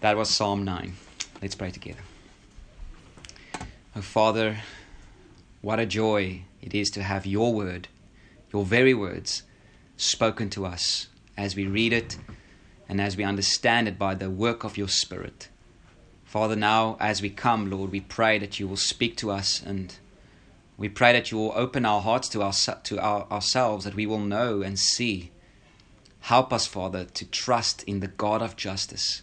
That was Psalm 9. Let's pray together. Oh, Father, what a joy it is to have your word, your very words, spoken to us as we read it and as we understand it by the work of your Spirit. Father, now as we come, Lord, we pray that you will speak to us and we pray that you will open our hearts to, our, to our, ourselves, that we will know and see. Help us, Father, to trust in the God of justice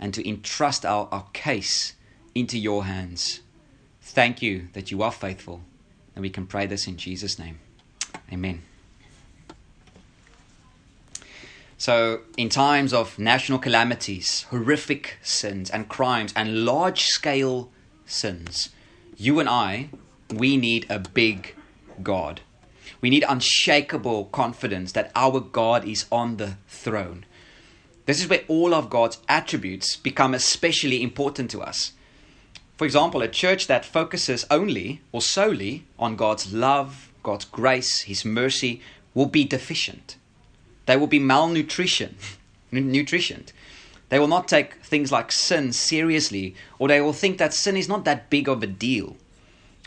and to entrust our, our case into your hands. Thank you that you are faithful, and we can pray this in Jesus' name. Amen. So, in times of national calamities, horrific sins and crimes, and large scale sins, you and I, we need a big God. We need unshakable confidence that our God is on the throne. This is where all of God's attributes become especially important to us. For example, a church that focuses only or solely on God's love, God's grace, His mercy will be deficient. They will be malnutrition, nutrition. They will not take things like sin seriously, or they will think that sin is not that big of a deal.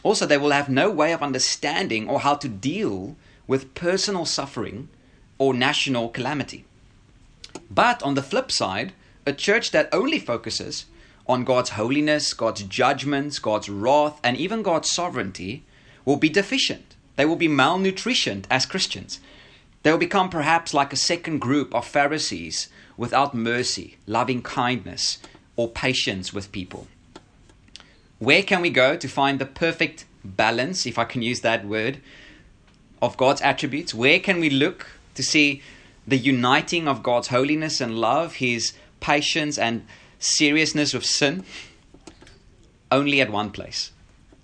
Also, they will have no way of understanding or how to deal with personal suffering or national calamity. But on the flip side, a church that only focuses on God's holiness, God's judgments, God's wrath, and even God's sovereignty will be deficient. They will be malnutritioned as Christians. They will become perhaps like a second group of Pharisees without mercy, loving kindness, or patience with people. Where can we go to find the perfect balance, if I can use that word, of God's attributes? Where can we look to see the uniting of God's holiness and love, his patience and seriousness of sin, only at one place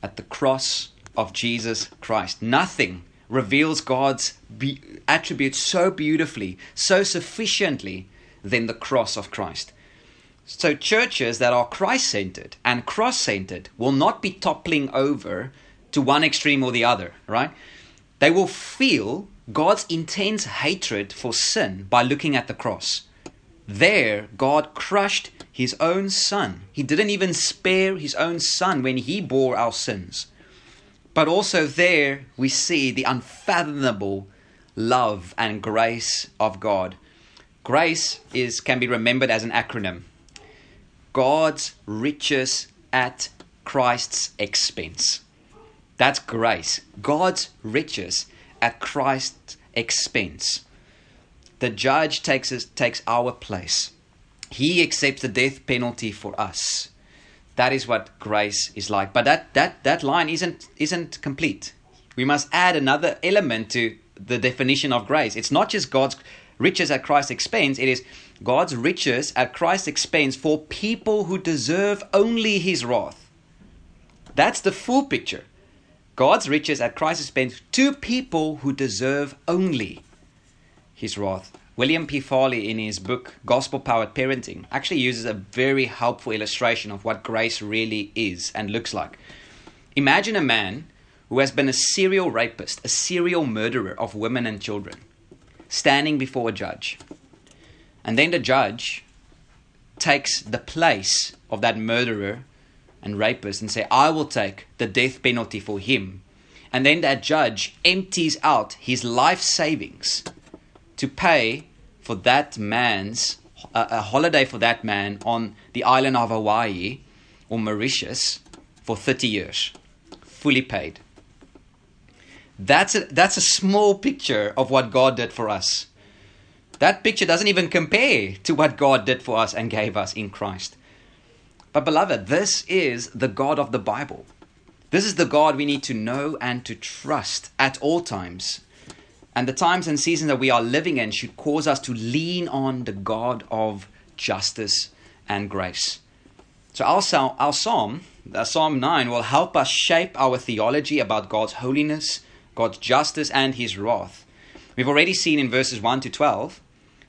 at the cross of Jesus Christ. Nothing reveals God's be- attributes so beautifully, so sufficiently, than the cross of Christ. So, churches that are Christ centered and cross centered will not be toppling over to one extreme or the other, right? They will feel God's intense hatred for sin by looking at the cross. There, God crushed his own son. He didn't even spare his own son when he bore our sins. But also, there we see the unfathomable love and grace of God. Grace is, can be remembered as an acronym God's riches at Christ's expense. That's grace. God's riches at Christ's expense. The judge takes, us, takes our place. He accepts the death penalty for us. That is what grace is like. But that, that, that line isn't, isn't complete. We must add another element to the definition of grace. It's not just God's riches at Christ's expense, it is God's riches at Christ's expense for people who deserve only his wrath. That's the full picture. God's riches at Christ's expense to people who deserve only his wrath. William P. Farley, in his book Gospel Powered Parenting, actually uses a very helpful illustration of what grace really is and looks like. Imagine a man who has been a serial rapist, a serial murderer of women and children, standing before a judge. And then the judge takes the place of that murderer and rapist and say, I will take the death penalty for him. And then that judge empties out his life savings to pay for that man's uh, a holiday for that man on the island of Hawaii or Mauritius for 30 years, fully paid. That's a, that's a small picture of what God did for us. That picture doesn't even compare to what God did for us and gave us in Christ. But, beloved, this is the God of the Bible. This is the God we need to know and to trust at all times. And the times and seasons that we are living in should cause us to lean on the God of justice and grace. So, our, our psalm, Psalm 9, will help us shape our theology about God's holiness, God's justice, and his wrath. We've already seen in verses 1 to 12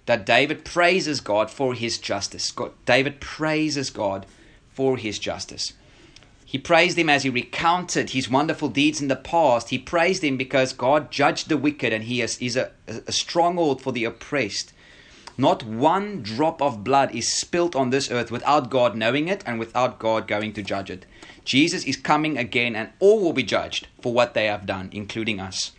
that David praises God for his justice. God, David praises God for his justice. He praised him as he recounted his wonderful deeds in the past. He praised him because God judged the wicked and he is, is a, a stronghold for the oppressed. Not one drop of blood is spilt on this earth without God knowing it and without God going to judge it. Jesus is coming again, and all will be judged for what they have done, including us.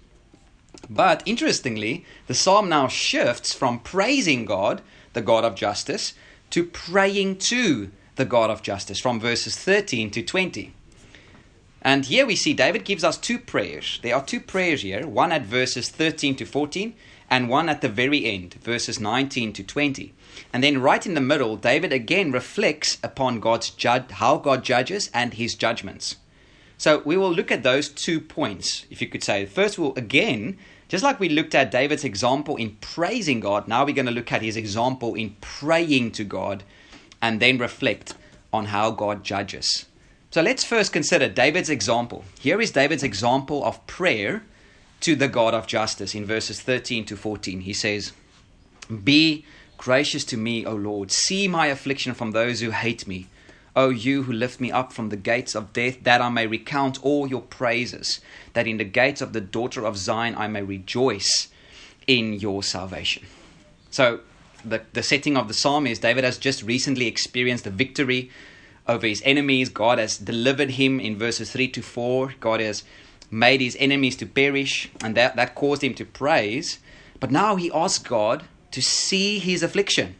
But interestingly, the psalm now shifts from praising God, the God of justice, to praying to the God of justice from verses 13 to 20. And here we see David gives us two prayers. There are two prayers here, one at verses 13 to 14 and one at the very end, verses 19 to 20. And then right in the middle, David again reflects upon God's judge, how God judges and his judgments. So we will look at those two points, if you could say. First, we'll again, just like we looked at David's example in praising God, now we're going to look at his example in praying to God and then reflect on how God judges. So let's first consider David's example. Here is David's example of prayer to the God of justice in verses 13 to 14. He says, Be gracious to me, O Lord. See my affliction from those who hate me. O you who lift me up from the gates of death, that I may recount all your praises, that in the gates of the daughter of Zion I may rejoice in your salvation. So, the, the setting of the psalm is David has just recently experienced the victory over his enemies. God has delivered him in verses 3 to 4. God has made his enemies to perish, and that, that caused him to praise. But now he asks God to see his affliction.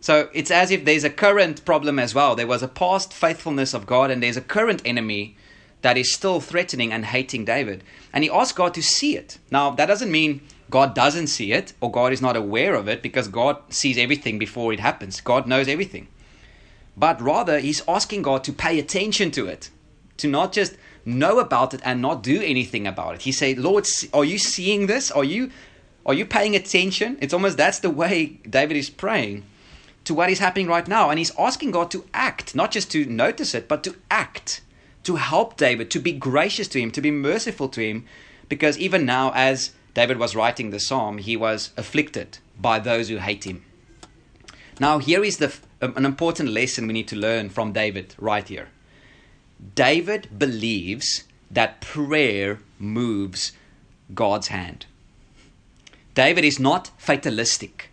So it's as if there's a current problem as well. There was a past faithfulness of God, and there's a current enemy that is still threatening and hating David. And he asks God to see it. Now, that doesn't mean God doesn't see it or God is not aware of it because God sees everything before it happens. God knows everything. But rather, he's asking God to pay attention to it, to not just know about it and not do anything about it. He said, Lord, are you seeing this? Are you, are you paying attention? It's almost that's the way David is praying to what is happening right now. And he's asking God to act, not just to notice it, but to act, to help David, to be gracious to him, to be merciful to him. Because even now, as David was writing the psalm, he was afflicted by those who hate him. Now, here is the, um, an important lesson we need to learn from David right here. David believes that prayer moves God's hand. David is not fatalistic.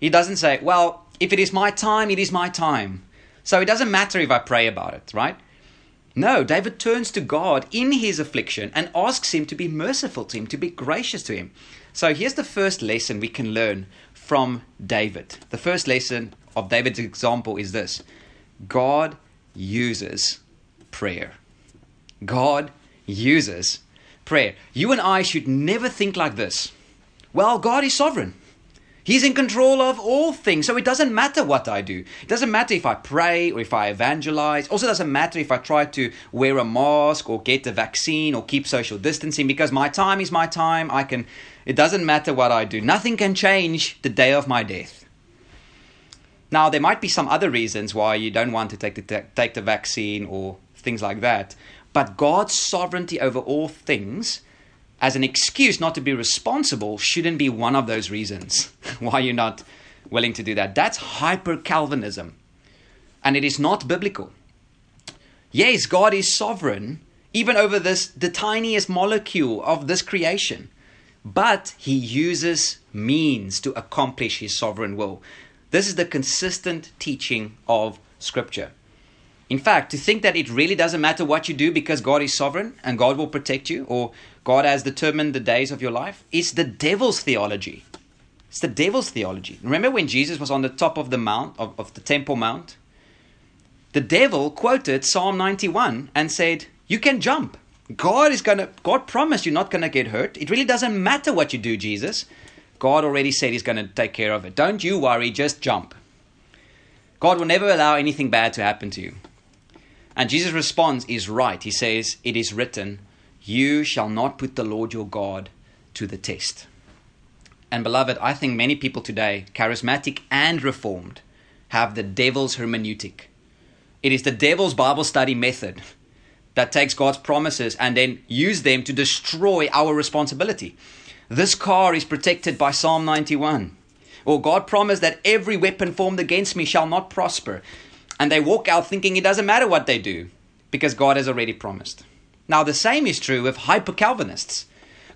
He doesn't say, well, if it is my time, it is my time. So it doesn't matter if I pray about it, right? No, David turns to God in his affliction and asks him to be merciful to him, to be gracious to him. So here's the first lesson we can learn from David. The first lesson of David's example is this God uses prayer. God uses prayer. You and I should never think like this. Well, God is sovereign. He's in control of all things. So it doesn't matter what I do. It doesn't matter if I pray or if I evangelize. Also doesn't matter if I try to wear a mask or get a vaccine or keep social distancing because my time is my time. I can it doesn't matter what I do. Nothing can change the day of my death. Now there might be some other reasons why you don't want to take the take the vaccine or things like that. But God's sovereignty over all things as an excuse not to be responsible shouldn't be one of those reasons why you're not willing to do that. That's hyper Calvinism. And it is not biblical. Yes, God is sovereign, even over this the tiniest molecule of this creation. But he uses means to accomplish his sovereign will. This is the consistent teaching of Scripture. In fact, to think that it really doesn't matter what you do because God is sovereign and God will protect you or God has determined the days of your life is the devil's theology. It's the devil's theology. Remember when Jesus was on the top of the mount, of, of the Temple Mount? The devil quoted Psalm 91 and said, You can jump. God is gonna God promised you're not gonna get hurt. It really doesn't matter what you do, Jesus. God already said he's gonna take care of it. Don't you worry, just jump. God will never allow anything bad to happen to you. And Jesus' response is right. He says, It is written, You shall not put the Lord your God to the test. And beloved, I think many people today, charismatic and reformed, have the devil's hermeneutic. It is the devil's Bible study method that takes God's promises and then use them to destroy our responsibility. This car is protected by Psalm 91. Or God promised that every weapon formed against me shall not prosper and they walk out thinking it doesn't matter what they do because God has already promised. Now, the same is true with hyper Calvinists.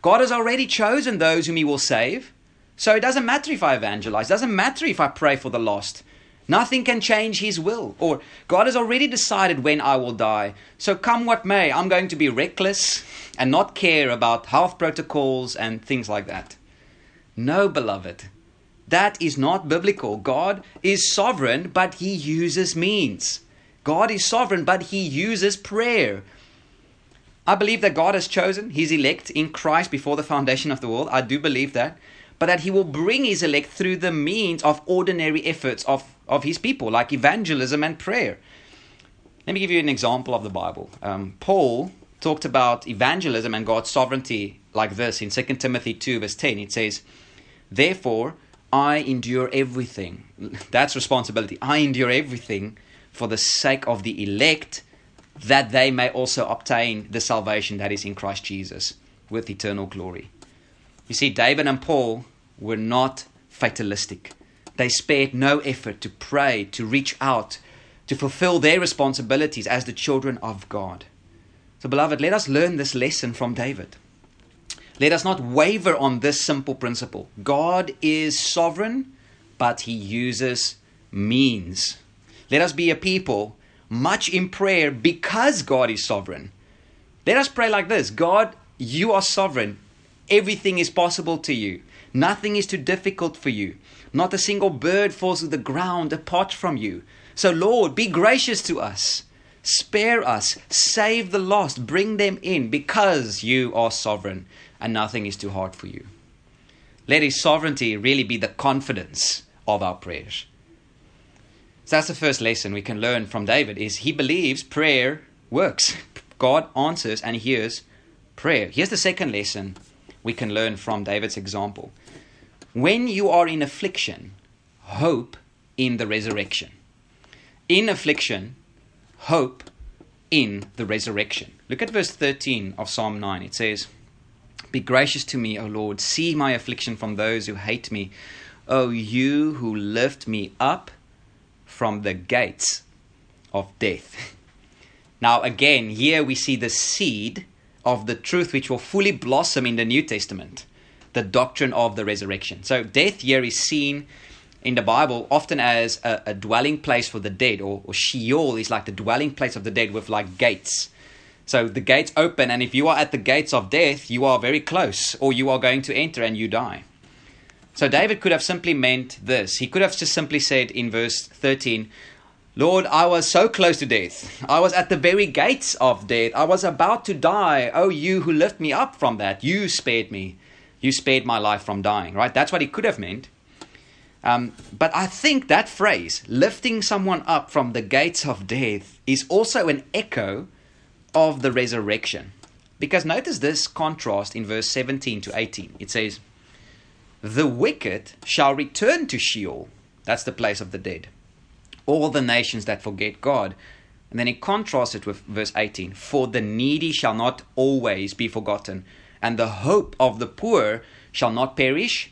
God has already chosen those whom He will save, So it doesn't matter if I evangelize, it doesn't matter if I pray for the lost. Nothing can change his will. Or God has already decided when I will die. So come what may, I'm going to be reckless and not care about health protocols and things like that. No, beloved. That is not biblical. God is sovereign, but he uses means. God is sovereign, but he uses prayer. I believe that God has chosen his elect in Christ before the foundation of the world. I do believe that. But that he will bring his elect through the means of ordinary efforts of, of his people, like evangelism and prayer. Let me give you an example of the Bible. Um, Paul talked about evangelism and God's sovereignty like this in 2 Timothy 2, verse 10. It says, Therefore, I endure everything. That's responsibility. I endure everything for the sake of the elect, that they may also obtain the salvation that is in Christ Jesus with eternal glory. You see, David and Paul were not fatalistic. They spared no effort to pray, to reach out, to fulfill their responsibilities as the children of God. So, beloved, let us learn this lesson from David. Let us not waver on this simple principle. God is sovereign, but he uses means. Let us be a people much in prayer because God is sovereign. Let us pray like this God, you are sovereign. Everything is possible to you. Nothing is too difficult for you. Not a single bird falls to the ground apart from you. So, Lord, be gracious to us. Spare us. Save the lost. Bring them in because you are sovereign and nothing is too hard for you. Let His sovereignty really be the confidence of our prayers. So that's the first lesson we can learn from David is he believes prayer works. God answers and hears prayer. Here's the second lesson we can learn from David's example. When you are in affliction, hope in the resurrection. In affliction, hope in the resurrection. Look at verse 13 of Psalm 9. It says, Be gracious to me, O Lord. See my affliction from those who hate me. O you who lift me up from the gates of death. Now, again, here we see the seed of the truth which will fully blossom in the New Testament the doctrine of the resurrection. So, death here is seen in the Bible often as a, a dwelling place for the dead, or, or Sheol is like the dwelling place of the dead with like gates. So the gates open, and if you are at the gates of death, you are very close, or you are going to enter and you die. So David could have simply meant this. He could have just simply said in verse 13, Lord, I was so close to death. I was at the very gates of death. I was about to die. Oh, you who lift me up from that, you spared me. You spared my life from dying, right? That's what he could have meant. Um, but I think that phrase, lifting someone up from the gates of death, is also an echo of the resurrection. Because notice this contrast in verse 17 to 18. It says, the wicked shall return to Sheol. That's the place of the dead. All the nations that forget God. And then he contrasts it with verse 18 For the needy shall not always be forgotten, and the hope of the poor shall not perish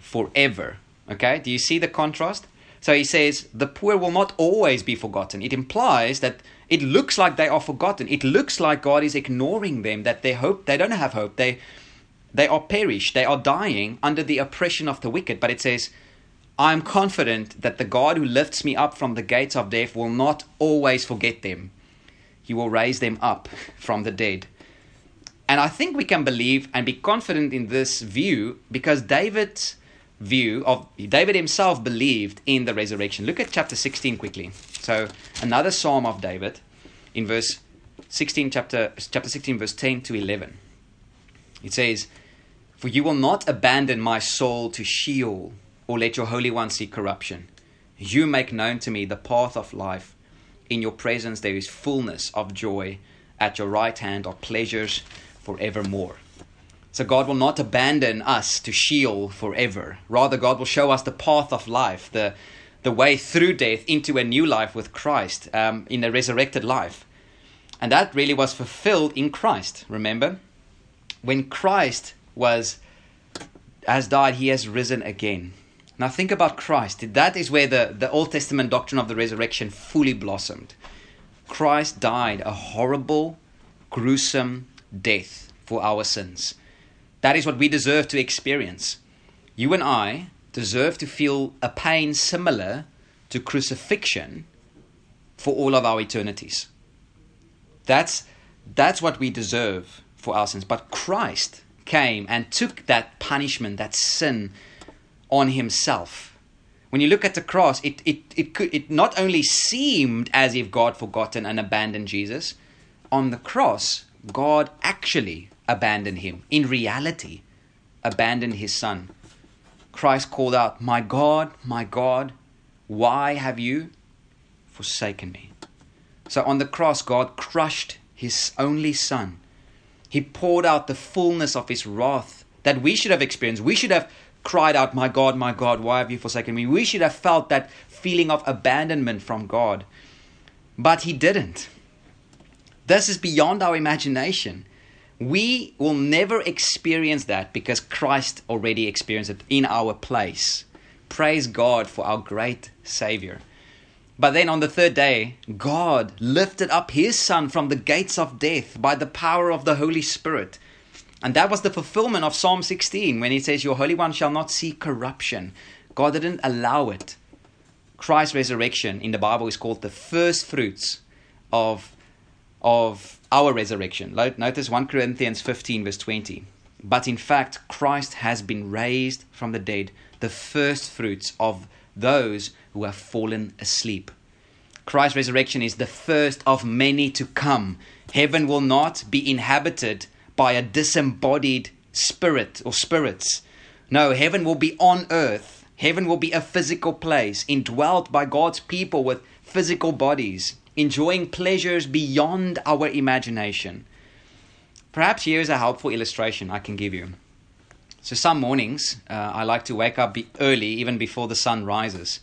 forever. Okay, do you see the contrast? So he says, The poor will not always be forgotten. It implies that it looks like they are forgotten. It looks like God is ignoring them, that they hope they don't have hope. They they are perished, they are dying under the oppression of the wicked. But it says, I am confident that the God who lifts me up from the gates of death will not always forget them. He will raise them up from the dead. And I think we can believe and be confident in this view because David's view of David himself believed in the resurrection. Look at chapter 16 quickly. So, another psalm of David in verse 16 chapter chapter 16 verse 10 to 11. It says, for you will not abandon my soul to Sheol, or let your Holy One see corruption. You make known to me the path of life. In your presence there is fullness of joy. At your right hand are pleasures forevermore. So God will not abandon us to Sheol forever. Rather, God will show us the path of life, the, the way through death into a new life with Christ, um, in a resurrected life. And that really was fulfilled in Christ, remember? When Christ was has died, he has risen again. Now think about Christ. That is where the, the Old Testament doctrine of the resurrection fully blossomed. Christ died a horrible, gruesome death for our sins. That is what we deserve to experience. You and I deserve to feel a pain similar to crucifixion for all of our eternities. That's, that's what we deserve for our sins. But Christ came and took that punishment, that sin, on himself. When you look at the cross, it, it, it, could, it not only seemed as if God forgotten and abandoned Jesus, on the cross, God actually abandoned him. In reality, abandoned his son. Christ called out, My God, my God, why have you forsaken me? So on the cross, God crushed his only son. He poured out the fullness of his wrath that we should have experienced. We should have cried out, My God, my God, why have you forsaken me? We should have felt that feeling of abandonment from God. But he didn't. This is beyond our imagination. We will never experience that because Christ already experienced it in our place. Praise God for our great Savior. But then on the third day, God lifted up his Son from the gates of death by the power of the Holy Spirit. And that was the fulfillment of Psalm 16 when he says, Your Holy One shall not see corruption. God didn't allow it. Christ's resurrection in the Bible is called the first fruits of, of our resurrection. Notice 1 Corinthians 15, verse 20. But in fact, Christ has been raised from the dead, the first fruits of those who have fallen asleep. Christ's resurrection is the first of many to come. Heaven will not be inhabited by a disembodied spirit or spirits. No, heaven will be on earth. Heaven will be a physical place, indwelt by God's people with physical bodies enjoying pleasures beyond our imagination. Perhaps here's a helpful illustration I can give you. So, some mornings uh, I like to wake up early, even before the sun rises.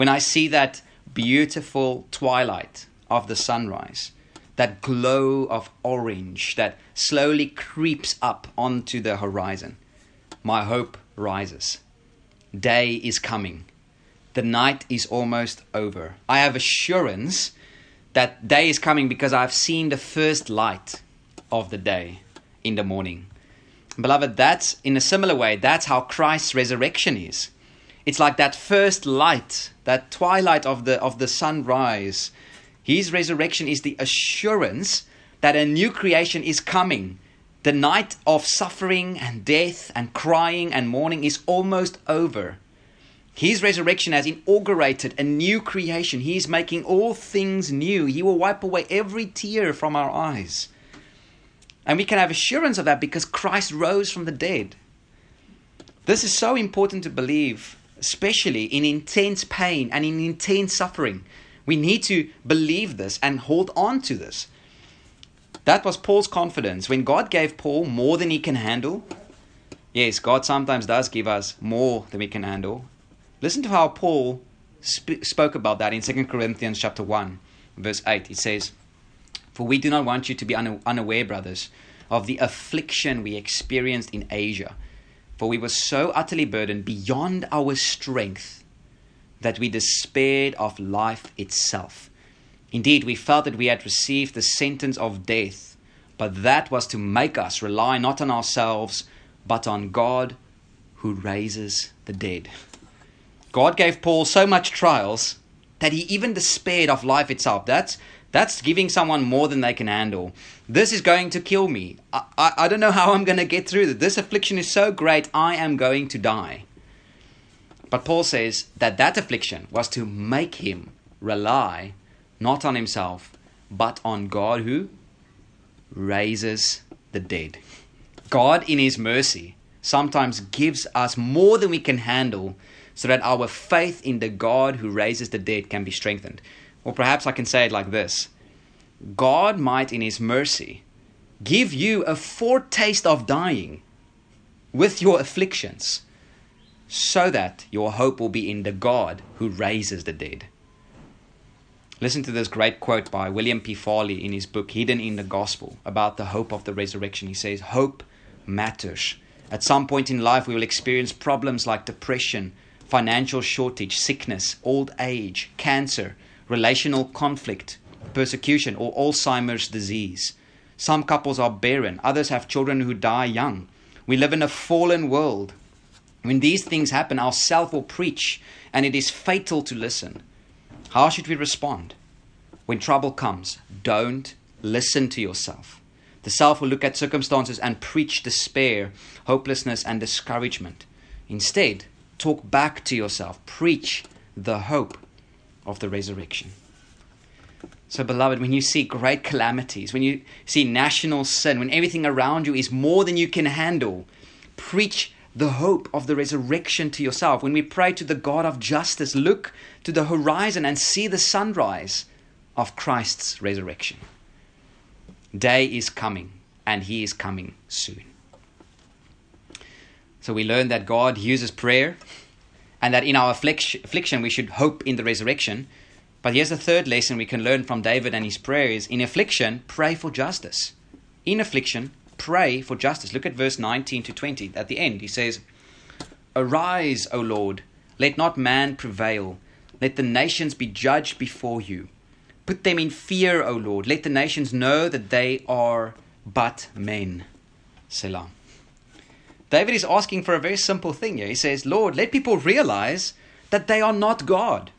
When I see that beautiful twilight of the sunrise, that glow of orange that slowly creeps up onto the horizon, my hope rises. Day is coming. The night is almost over. I have assurance that day is coming because I've seen the first light of the day in the morning. Beloved, that's in a similar way, that's how Christ's resurrection is. It's like that first light, that twilight of the of the sunrise. His resurrection is the assurance that a new creation is coming. The night of suffering and death and crying and mourning is almost over. His resurrection has inaugurated a new creation. He is making all things new. He will wipe away every tear from our eyes. And we can have assurance of that because Christ rose from the dead. This is so important to believe, especially in intense pain and in intense suffering. We need to believe this and hold on to this. That was Paul's confidence. When God gave Paul more than he can handle, yes, God sometimes does give us more than we can handle. Listen to how Paul sp- spoke about that in 2 Corinthians chapter 1, verse 8. It says, For we do not want you to be unaware, brothers, of the affliction we experienced in Asia. For we were so utterly burdened beyond our strength that we despaired of life itself. Indeed, we felt that we had received the sentence of death, but that was to make us rely not on ourselves, but on God who raises the dead. God gave Paul so much trials that he even despaired of life itself. That's that's giving someone more than they can handle. This is going to kill me. I, I, I don't know how I'm going to get through this. This affliction is so great, I am going to die. But Paul says that that affliction was to make him rely not on himself, but on God who raises the dead. God, in his mercy, sometimes gives us more than we can handle so that our faith in the God who raises the dead can be strengthened. Or perhaps I can say it like this God might, in His mercy, give you a foretaste of dying with your afflictions, so that your hope will be in the God who raises the dead. Listen to this great quote by William P. Farley in his book Hidden in the Gospel about the hope of the resurrection. He says, Hope matters. At some point in life, we will experience problems like depression, financial shortage, sickness, old age, cancer, relational conflict, persecution, or Alzheimer's disease. Some couples are barren, others have children who die young. We live in a fallen world. When these things happen, our self will preach, and it is fatal to listen. How should we respond? When trouble comes, don't listen to yourself. The self will look at circumstances and preach despair, hopelessness, and discouragement. Instead, talk back to yourself, preach the hope of the resurrection. So, beloved, when you see great calamities, when you see national sin, when everything around you is more than you can handle, preach the hope of the resurrection to yourself. When we pray to the God of justice, look to the horizon and see the sunrise of Christ's resurrection. Day is coming, and He is coming soon. So we learn that God uses prayer, and that in our affliction we should hope in the resurrection. But here's the third lesson we can learn from David and his prayer is in affliction, pray for justice. In affliction, pray for justice. Look at verse 19 to 20. At the end, he says, Arise, O Lord, let not man prevail. Let the nations be judged before you. Put them in fear, O Lord. Let the nations know that they are but men. Selah. David is asking for a very simple thing here. He says, Lord, let people realize that they are not God.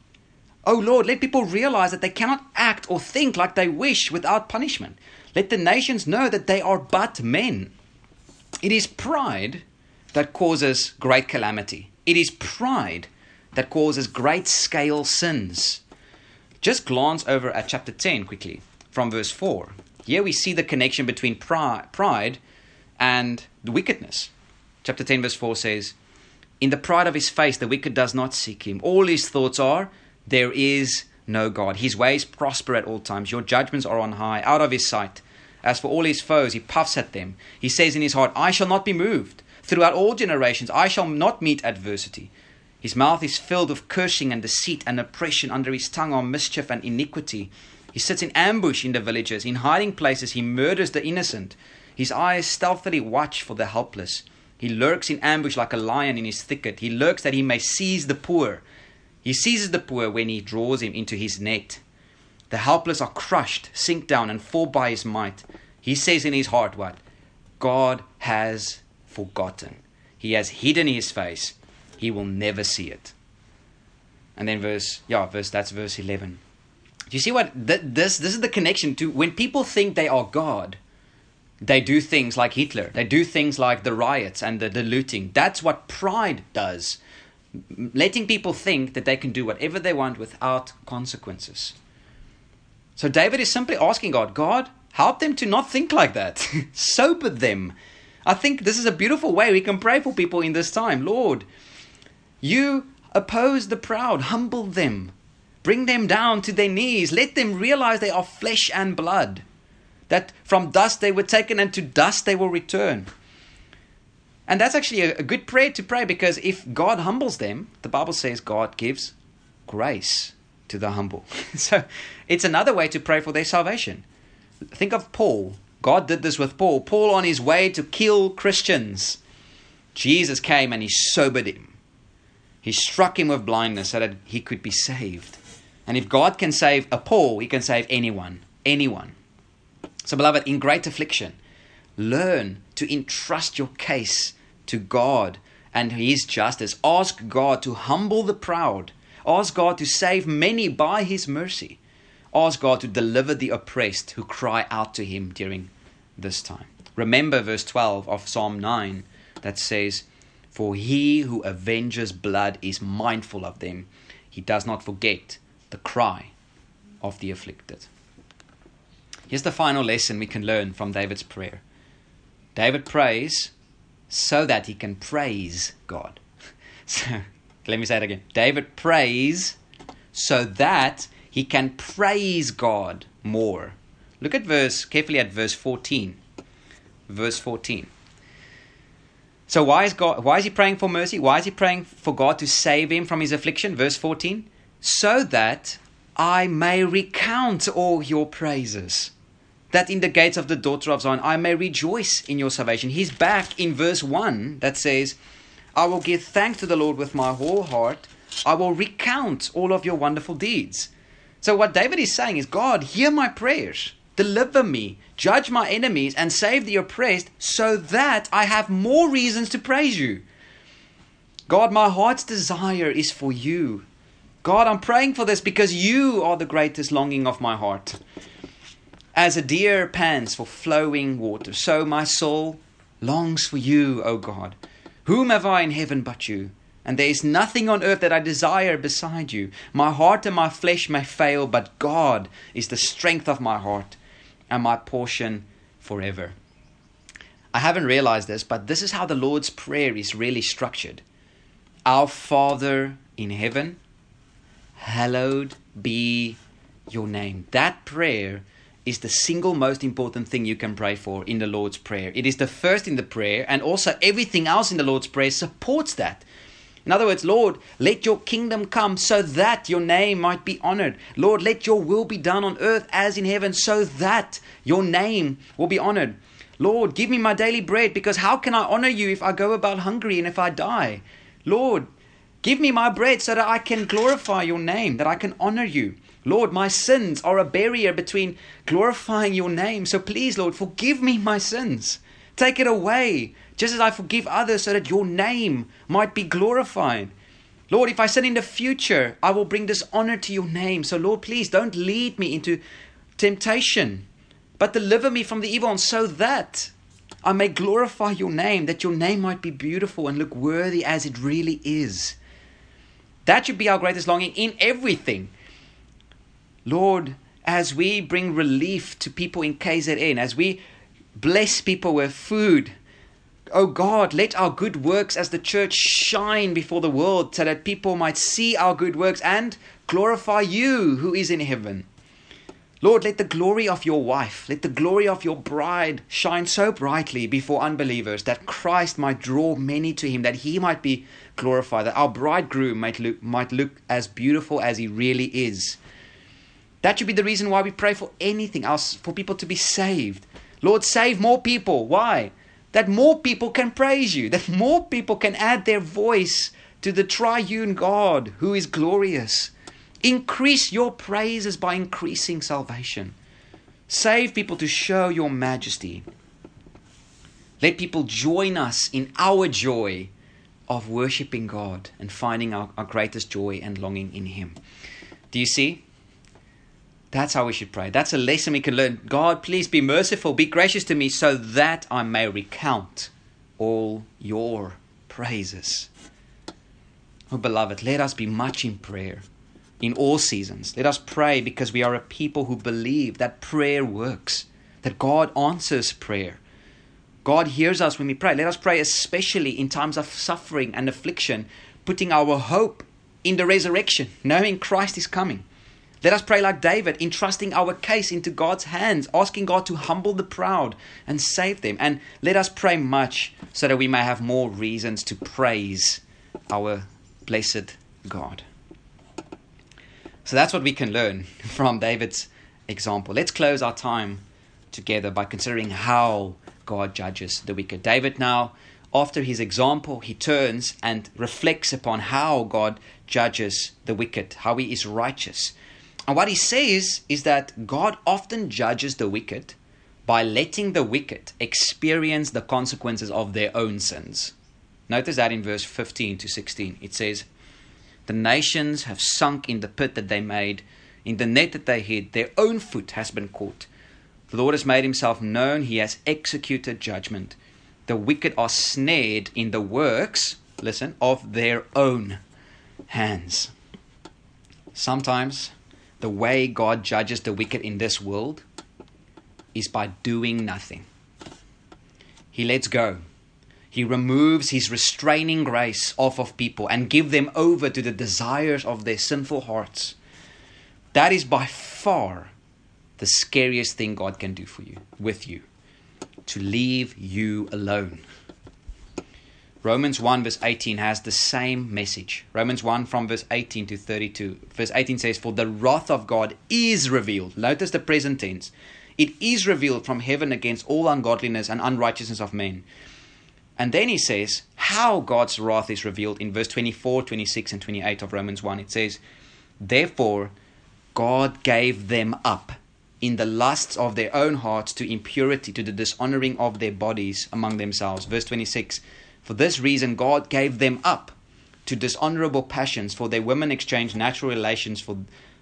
Oh Lord, let people realize that they cannot act or think like they wish without punishment. Let the nations know that they are but men. It is pride that causes great calamity. It is pride that causes great scale sins. Just glance over at chapter 10 quickly from verse 4. Here we see the connection between pride and wickedness. Chapter 10, verse 4 says, In the pride of his face, the wicked does not seek him. All his thoughts are, There is no God. His ways prosper at all times. Your judgments are on high, out of his sight. As for all his foes, he puffs at them. He says in his heart, I shall not be moved. Throughout all generations, I shall not meet adversity. His mouth is filled with cursing and deceit and oppression. Under his tongue are mischief and iniquity. He sits in ambush in the villages. In hiding places, he murders the innocent. His eyes stealthily watch for the helpless. He lurks in ambush like a lion in his thicket. He lurks that he may seize the poor. He seizes the poor when he draws him into his net. The helpless are crushed, sink down, and fall by his might. He says in his heart, What? God has forgotten. He has hidden his face. He will never see it. And then verse, yeah, verse that's verse 11. Do you see what th- this this is the connection to when people think they are God, they do things like Hitler. They do things like the riots and the, the looting. That's what pride does letting people think that they can do whatever they want without consequences. So David is simply asking God, God, help them to not think like that. Sober them. I think this is a beautiful way we can pray for people in this time. Lord, you oppose the proud, humble them, bring them down to their knees, let them realize they are flesh and blood, that from dust they were taken and to dust they will return. And that's actually a, good prayer to pray because if God humbles them, the Bible says God gives grace to the humble. so it's another way to pray for their salvation. Think of Paul. God did this with Paul. Paul on his way to kill Christians. Jesus came and he sobered him. He struck him with blindness so that he could be saved. And if God can save a Paul, he can save anyone. Anyone. So, beloved, in great affliction, learn to entrust your case to God and His justice. Ask God to humble the proud. Ask God to save many by His mercy. Ask God to deliver the oppressed who cry out to Him during this time. Remember verse 12 of Psalm 9 that says, For he who avenges blood is mindful of them, he does not forget the cry of the afflicted. Here's the final lesson we can learn from David's prayer David prays so that he can praise God. So, let me say it again. David prays so that he can praise God more. Look at verse carefully at verse 14. Verse 14. So why is God why is he praying for mercy? Why is he praying for God to save him from his affliction? Verse 14. So that I may recount all your praises that in the gates of the daughter of Zion I may rejoice in your salvation. He's back in verse 1 that says, I will give thanks to the Lord with my whole heart. I will recount all of your wonderful deeds. So, what David is saying is, God, hear my prayers, deliver me, judge my enemies, and save the oppressed, so that I have more reasons to praise you. God, my heart's desire is for you. God, I'm praying for this because you are the greatest longing of my heart. As a deer pants for flowing water, so my soul longs for you, O God. Whom have I in heaven but you? And there is nothing on earth that I desire beside you. My heart and my flesh may fail, but God is the strength of my heart and my portion forever. I haven't realized this, but this is how the Lord's Prayer is really structured. Our Father in heaven, hallowed be your name. That prayer is the single most important thing you can pray for in the Lord's Prayer. It is the first in the prayer, and also everything else in the Lord's Prayer supports that. In other words, Lord, let your kingdom come so that your name might be honored. Lord, let your will be done on earth as in heaven so that your name will be honored. Lord, give me my daily bread because how can I honor you if I go about hungry and if I die? Lord, give me my bread so that I can glorify your name, that I can honor you. Lord, my sins are a barrier between glorifying your name. So please, Lord, forgive me my sins. Take it away, just as I forgive others, so that your name might be glorified. Lord, if I sin in the future, I will bring dishonor to your name. So, Lord, please don't lead me into temptation, but deliver me from the evil one, so that I may glorify your name, that your name might be beautiful and look worthy as it really is. That should be our greatest longing in everything. Lord, as we bring relief to people in KZN, as we bless people with food, oh God, let our good works as the church shine before the world so that people might see our good works and glorify you who is in heaven. Lord, let the glory of your wife, let the glory of your bride shine so brightly before unbelievers that Christ might draw many to him, that he might be glorified, that our bridegroom might look, might look as beautiful as he really is. That should be the reason why we pray for anything else, for people to be saved. Lord, save more people. Why? That more people can praise you, that more people can add their voice to the triune God who is glorious. Increase your praises by increasing salvation. Save people to show your majesty. Let people join us in our joy of worshiping God and finding our, our greatest joy and longing in Him. Do you see? That's how we should pray. That's a lesson we can learn. God, please be merciful, be gracious to me, so that I may recount all your praises. Oh, beloved, let us be much in prayer in all seasons. Let us pray because we are a people who believe that prayer works, that God answers prayer. God hears us when we pray. Let us pray especially in times of suffering and affliction, putting our hope in the resurrection, knowing Christ is coming. Let us pray like David, entrusting our case into God's hands, asking God to humble the proud and save them. And let us pray much so that we may have more reasons to praise our blessed God. So that's what we can learn from David's example. Let's close our time together by considering how God judges the wicked. David now, after his example, he turns and reflects upon how God judges the wicked, how he is righteous. And what he says is that God often judges the wicked by letting the wicked experience the consequences of their own sins. Notice that in verse 15 to 16. It says, The nations have sunk in the pit that they made, in the net that they hid, their own foot has been caught. The Lord has made himself known, he has executed judgment. The wicked are snared in the works, listen, of their own hands. Sometimes the way God judges the wicked in this world is by doing nothing. He lets go. He removes his restraining grace off of people and give them over to the desires of their sinful hearts. That is by far the scariest thing God can do for you, with you, to leave you alone. Romans 1 verse 18 has the same message. Romans 1 from verse 18 to 32. Verse 18 says, For the wrath of God is revealed. Notice the present tense. It is revealed from heaven against all ungodliness and unrighteousness of men. And then he says how God's wrath is revealed in verse 24, 26, and 28 of Romans 1. It says, Therefore, God gave them up in the lusts of their own hearts to impurity, to the dishonoring of their bodies among themselves. Verse 26 for this reason, God gave them up to dishonorable passions, for their women exchanged natural relations for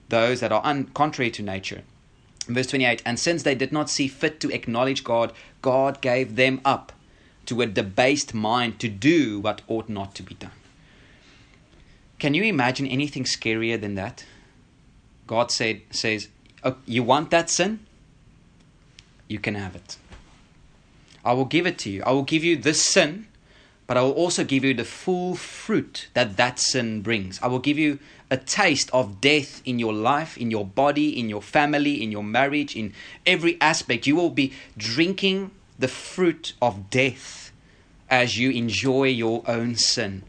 those that are un- contrary to nature. Verse 28 And since they did not see fit to acknowledge God, God gave them up to a debased mind to do what ought not to be done. Can you imagine anything scarier than that? God said, says, oh, You want that sin? You can have it. I will give it to you. I will give you this sin, but I will also give you the full fruit that that sin brings. I will give you a taste of death in your life, in your body, in your family, in your marriage, in every aspect. You will be drinking the fruit of death as you enjoy your own sin.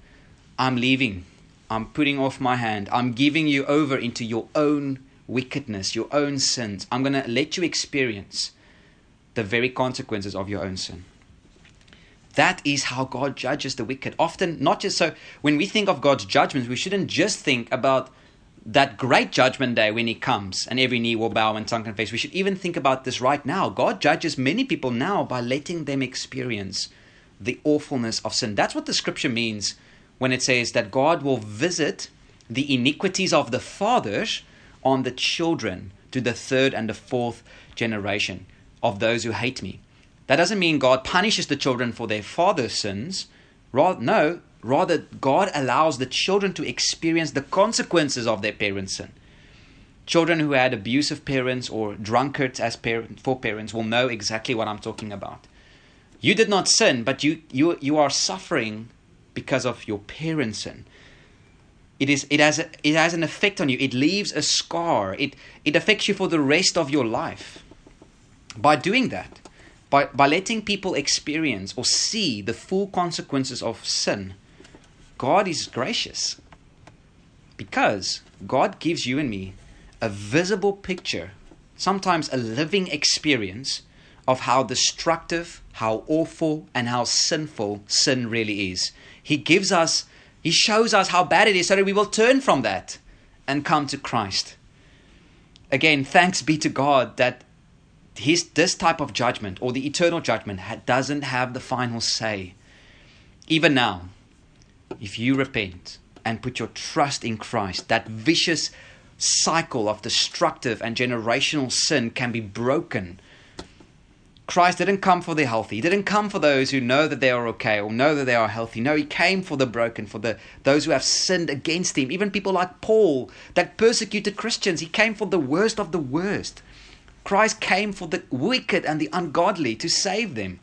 I'm leaving. I'm putting off my hand. I'm giving you over into your own wickedness, your own sins. I'm going to let you experience the very consequences of your own sin. That is how God judges the wicked. Often, not just so, when we think of God's judgments, we shouldn't just think about that great judgment day when He comes and every knee will bow and tongue confess. We should even think about this right now. God judges many people now by letting them experience the awfulness of sin. That's what the scripture means when it says that God will visit the iniquities of the fathers on the children to the third and the fourth generation of those who hate me. That doesn't mean God punishes the children for their father's sins. Rather, no, rather, God allows the children to experience the consequences of their parents' sin. Children who had abusive parents or drunkards as parent, for parents will know exactly what I'm talking about. You did not sin, but you, you, you are suffering because of your parents' sin. It, is, it, has a, it has an effect on you. It leaves a scar. It, it affects you for the rest of your life. By doing that, by, by letting people experience or see the full consequences of sin, God is gracious. Because God gives you and me a visible picture, sometimes a living experience of how destructive, how awful, and how sinful sin really is. He gives us, He shows us how bad it is so that we will turn from that and come to Christ. Again, thanks be to God that his, this type of judgment or the eternal judgment ha- doesn't have the final say. Even now, if you repent and put your trust in Christ, that vicious cycle of destructive and generational sin can be broken. Christ didn't come for the healthy. He didn't come for those who know that they are okay or know that they are healthy. No, he came for the broken, for the those who have sinned against him. Even people like Paul that persecuted Christians. He came for the worst of the worst. Christ came for the wicked and the ungodly to save them.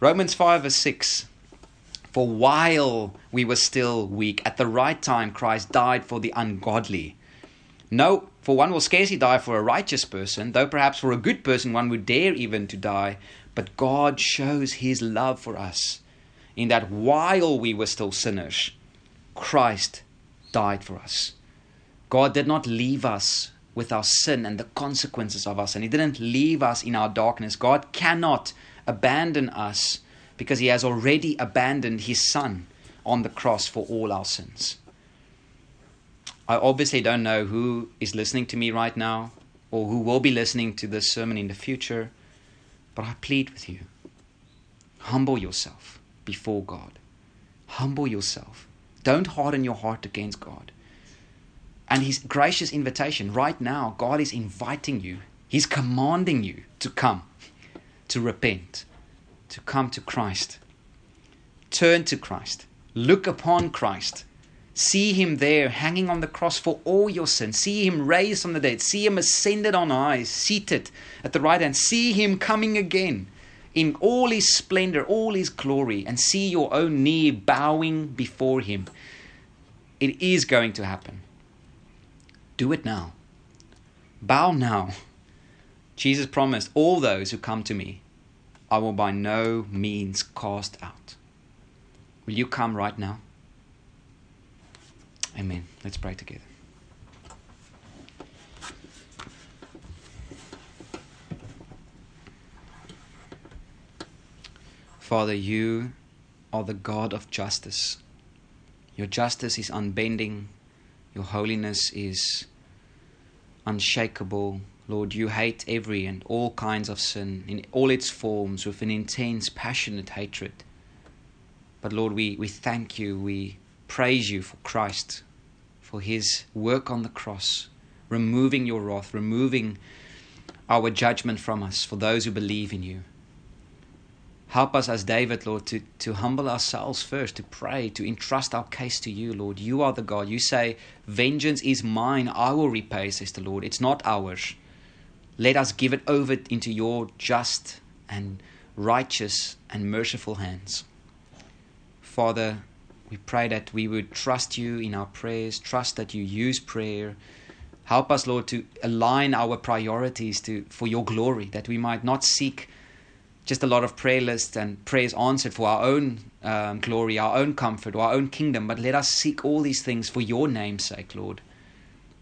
Romans 5 verse 6. For while we were still weak, at the right time Christ died for the ungodly. No, for one will scarcely die for a righteous person, though perhaps for a good person one would dare even to die. But God shows his love for us in that while we were still sinners, Christ died for us. God did not leave us with our sin and the consequences of our sin. He didn't leave us in our darkness. God cannot abandon us because He has already abandoned His Son on the cross for all our sins. I obviously don't know who is listening to me right now or who will be listening to this sermon in the future, but I plead with you humble yourself before God. Humble yourself. Don't harden your heart against God. And his gracious invitation right now, God is inviting you, He's commanding you to come, to repent, to come to Christ. Turn to Christ. Look upon Christ. See Him there hanging on the cross for all your sins. See Him raised from the dead. See Him ascended on high, seated at the right hand. See Him coming again in all His splendor, all His glory, and see your own knee bowing before Him. It is going to happen. Do it now. Bow now. Jesus promised, All those who come to me, I will by no means cast out. Will you come right now? Amen. Let's pray together. Father, you are the God of justice. Your justice is unbending, your holiness is unshakable. Lord, you hate every and all kinds of sin in all its forms with an intense, passionate hatred. But Lord, we, we thank you. We praise you for Christ, for his work on the cross, removing your wrath, removing our judgment from us for those who believe in you. Help us as David, Lord, to, to humble ourselves first, to pray, to entrust our case to you, Lord. You are the God. You say, Vengeance is mine, I will repay, says the Lord. It's not ours. Let us give it over into your just and righteous and merciful hands. Father, we pray that we would trust you in our prayers, trust that you use prayer. Help us, Lord, to align our priorities to, for your glory, that we might not seek just a lot of prayer lists and prayers answered for our own um, glory, our own comfort, or our own kingdom, but let us seek all these things for your name's sake, Lord.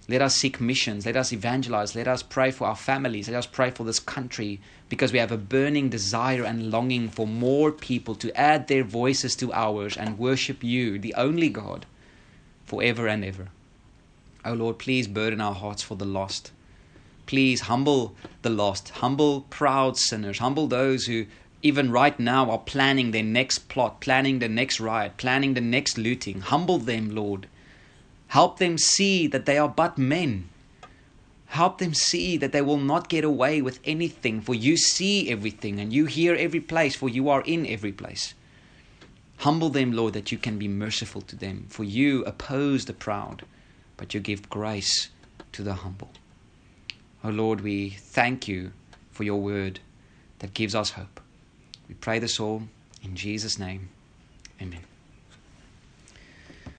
Let us seek missions. Let us evangelize. Let us pray for our families. Let us pray for this country because we have a burning desire and longing for more people to add their voices to ours and worship you, the only God, forever and ever. Oh Lord, please burden our hearts for the lost. Please humble the lost, humble proud sinners, humble those who even right now are planning their next plot, planning the next riot, planning the next looting. Humble them, Lord. Help them see that they are but men. Help them see that they will not get away with anything, for you see everything and you hear every place, for you are in every place. Humble them, Lord, that you can be merciful to them, for you oppose the proud, but you give grace to the humble. Oh Lord, we thank you for your word that gives us hope. We pray this all in Jesus' name. Amen.